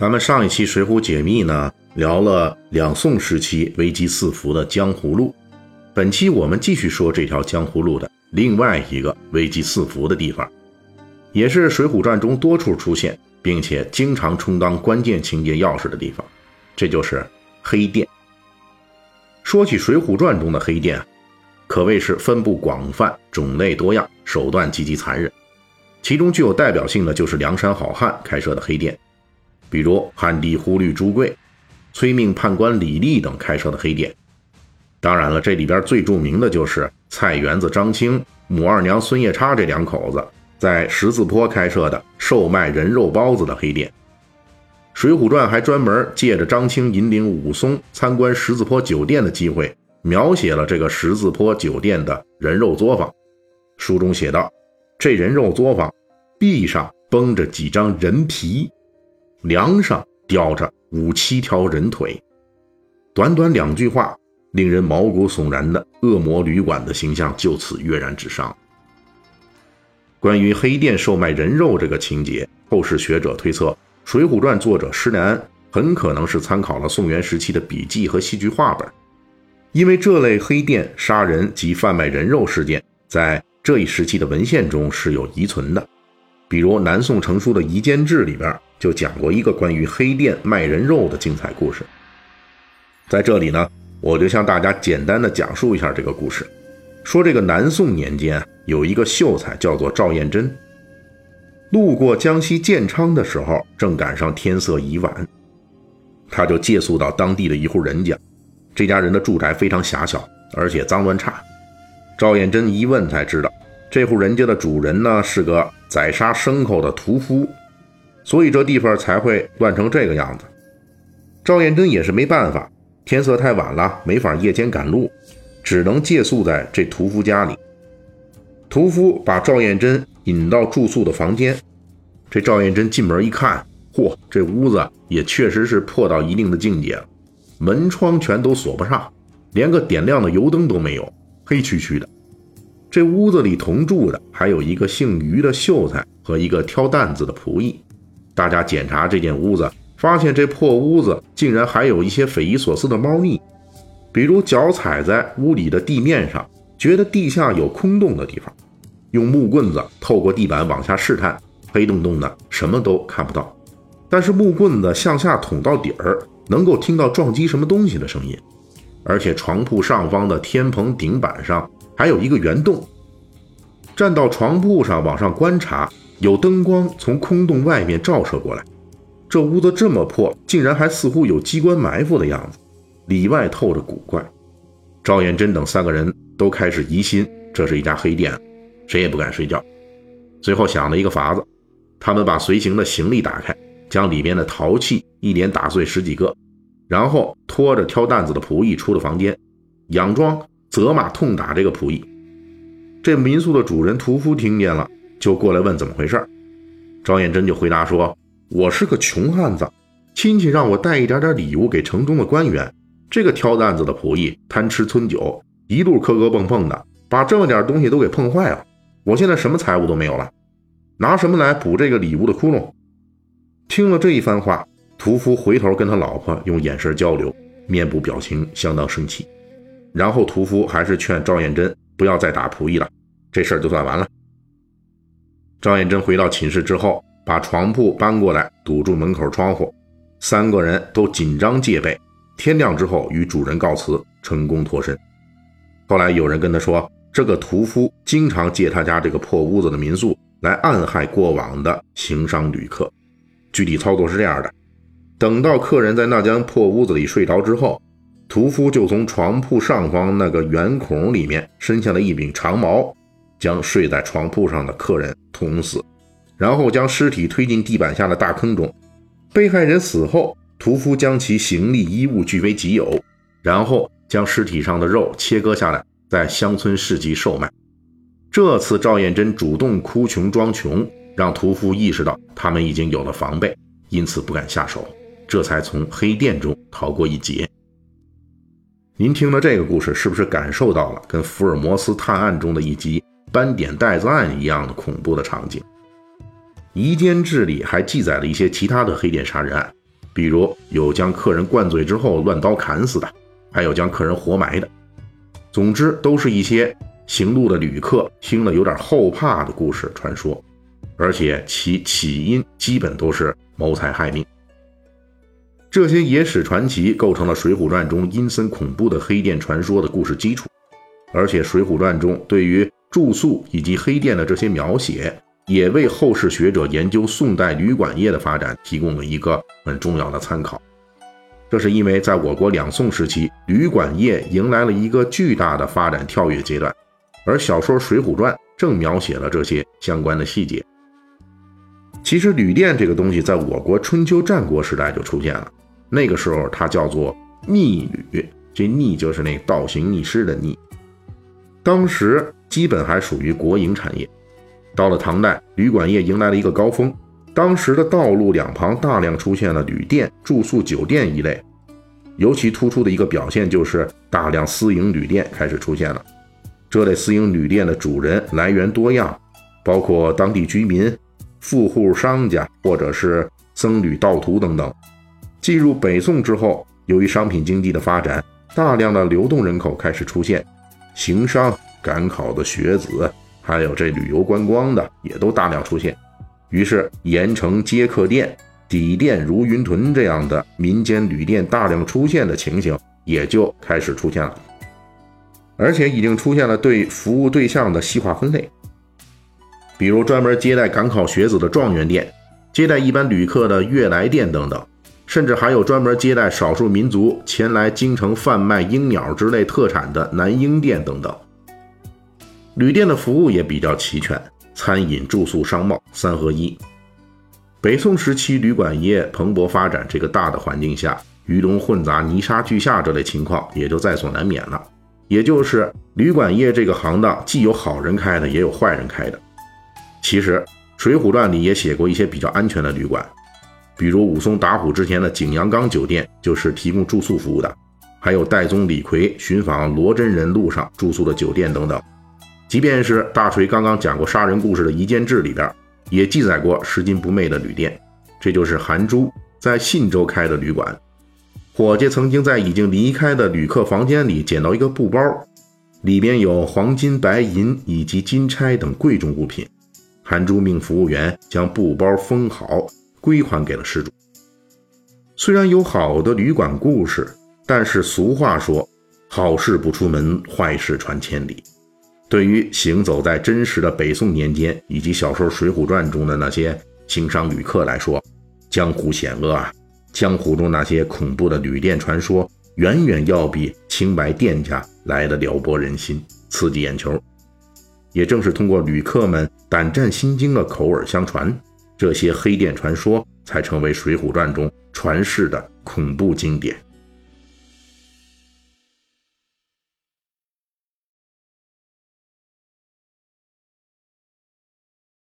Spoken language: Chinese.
咱们上一期《水浒解密》呢，聊了两宋时期危机四伏的江湖路。本期我们继续说这条江湖路的另外一个危机四伏的地方，也是《水浒传》中多处出现，并且经常充当关键情节钥匙的地方，这就是黑店。说起《水浒传》中的黑店，可谓是分布广泛、种类多样、手段极其残忍。其中具有代表性的就是梁山好汉开设的黑店。比如汉帝忽律朱贵、催命判官李立等开设的黑店。当然了，这里边最著名的就是菜园子张青、母二娘孙夜叉这两口子在十字坡开设的售卖人肉包子的黑店。《水浒传》还专门借着张青引领武松参观十字坡酒店的机会，描写了这个十字坡酒店的人肉作坊。书中写道：“这人肉作坊，壁上绷着几张人皮。”梁上吊着五七条人腿，短短两句话，令人毛骨悚然的恶魔旅馆的形象就此跃然纸上。关于黑店售卖人肉这个情节，后世学者推测，《水浒传》作者施耐庵很可能是参考了宋元时期的笔记和戏剧画本，因为这类黑店杀人及贩卖人肉事件，在这一时期的文献中是有遗存的，比如南宋成书的《夷坚志》里边。就讲过一个关于黑店卖人肉的精彩故事，在这里呢，我就向大家简单的讲述一下这个故事。说这个南宋年间有一个秀才叫做赵彦珍，路过江西建昌的时候，正赶上天色已晚，他就借宿到当地的一户人家。这家人的住宅非常狭小，而且脏乱差。赵彦珍一问才知道，这户人家的主人呢是个宰杀牲口的屠夫。所以这地方才会乱成这个样子。赵彦珍也是没办法，天色太晚了，没法夜间赶路，只能借宿在这屠夫家里。屠夫把赵彦珍引到住宿的房间，这赵彦珍进门一看，嚯，这屋子也确实是破到一定的境界了，门窗全都锁不上，连个点亮的油灯都没有，黑黢黢的。这屋子里同住的还有一个姓于的秀才和一个挑担子的仆役。大家检查这间屋子，发现这破屋子竟然还有一些匪夷所思的猫腻，比如脚踩在屋里的地面上，觉得地下有空洞的地方，用木棍子透过地板往下试探，黑洞洞的，什么都看不到。但是木棍子向下捅到底儿，能够听到撞击什么东西的声音。而且床铺上方的天棚顶板上还有一个圆洞，站到床铺上往上观察。有灯光从空洞外面照射过来，这屋子这么破，竟然还似乎有机关埋伏的样子，里外透着古怪。赵彦珍等三个人都开始疑心，这是一家黑店，谁也不敢睡觉。最后想了一个法子，他们把随行的行李打开，将里面的陶器一连打碎十几个，然后拖着挑担子的仆役出了房间，佯装责骂痛打这个仆役。这民宿的主人屠夫听见了。就过来问怎么回事赵彦珍就回答说：“我是个穷汉子，亲戚让我带一点点礼物给城中的官员。这个挑担子的仆役贪吃村酒，一路磕磕碰碰的，把这么点东西都给碰坏了。我现在什么财物都没有了，拿什么来补这个礼物的窟窿？”听了这一番话，屠夫回头跟他老婆用眼神交流，面部表情相当生气。然后屠夫还是劝赵彦珍不要再打仆役了，这事儿就算完了。赵彦珍回到寝室之后，把床铺搬过来，堵住门口窗户，三个人都紧张戒备。天亮之后，与主人告辞，成功脱身。后来有人跟他说，这个屠夫经常借他家这个破屋子的民宿来暗害过往的行商旅客。具体操作是这样的：等到客人在那间破屋子里睡着之后，屠夫就从床铺上方那个圆孔里面伸下了一柄长矛。将睡在床铺上的客人捅死，然后将尸体推进地板下的大坑中。被害人死后，屠夫将其行李衣物据为己有，然后将尸体上的肉切割下来，在乡村市集售卖。这次赵彦珍主动哭穷装穷，让屠夫意识到他们已经有了防备，因此不敢下手，这才从黑店中逃过一劫。您听了这个故事，是不是感受到了跟福尔摩斯探案中的一集斑点袋子案一样的恐怖的场景？《夷坚志》里还记载了一些其他的黑店杀人案，比如有将客人灌醉之后乱刀砍死的，还有将客人活埋的。总之，都是一些行路的旅客听了有点后怕的故事传说，而且其起因基本都是谋财害命。这些野史传奇构成了《水浒传》中阴森恐怖的黑店传说的故事基础，而且《水浒传》中对于住宿以及黑店的这些描写，也为后世学者研究宋代旅馆业的发展提供了一个很重要的参考。这是因为在我国两宋时期，旅馆业迎来了一个巨大的发展跳跃阶段，而小说《水浒传》正描写了这些相关的细节。其实，旅店这个东西在我国春秋战国时代就出现了。那个时候，它叫做逆旅，这逆就是那倒行逆施的逆。当时基本还属于国营产业。到了唐代，旅馆业迎来了一个高峰。当时的道路两旁大量出现了旅店、住宿酒店一类。尤其突出的一个表现就是大量私营旅店开始出现了。这类私营旅店的主人来源多样，包括当地居民、富户商家，或者是僧侣道徒等等。进入北宋之后，由于商品经济的发展，大量的流动人口开始出现，行商、赶考的学子，还有这旅游观光的，也都大量出现。于是，盐城接客店、底店如云屯这样的民间旅店大量出现的情形也就开始出现了，而且已经出现了对服务对象的细化分类，比如专门接待赶考学子的状元店，接待一般旅客的悦来店等等。甚至还有专门接待少数民族前来京城贩卖鹰鸟之类特产的南鹰店等等。旅店的服务也比较齐全，餐饮、住宿、商贸三合一。北宋时期旅馆业蓬勃发展，这个大的环境下，鱼龙混杂、泥沙俱下这类情况也就在所难免了。也就是旅馆业这个行当，既有好人开的，也有坏人开的。其实《水浒传》里也写过一些比较安全的旅馆。比如武松打虎之前的景阳冈酒店就是提供住宿服务的，还有戴宗李逵寻访罗真人路上住宿的酒店等等。即便是大锤刚刚讲过杀人故事的《夷坚志》里边，也记载过拾金不昧的旅店，这就是韩珠在信州开的旅馆。伙计曾经在已经离开的旅客房间里捡到一个布包，里边有黄金、白银以及金钗等贵重物品。韩珠命服务员将布包封好。归还给了失主。虽然有好的旅馆故事，但是俗话说“好事不出门，坏事传千里”。对于行走在真实的北宋年间，以及小说《水浒传》中的那些经商旅客来说，江湖险恶啊！江湖中那些恐怖的旅店传说，远远要比清白店家来的撩拨人心、刺激眼球。也正是通过旅客们胆战心惊的口耳相传。这些黑店传说才成为《水浒传》中传世的恐怖经典。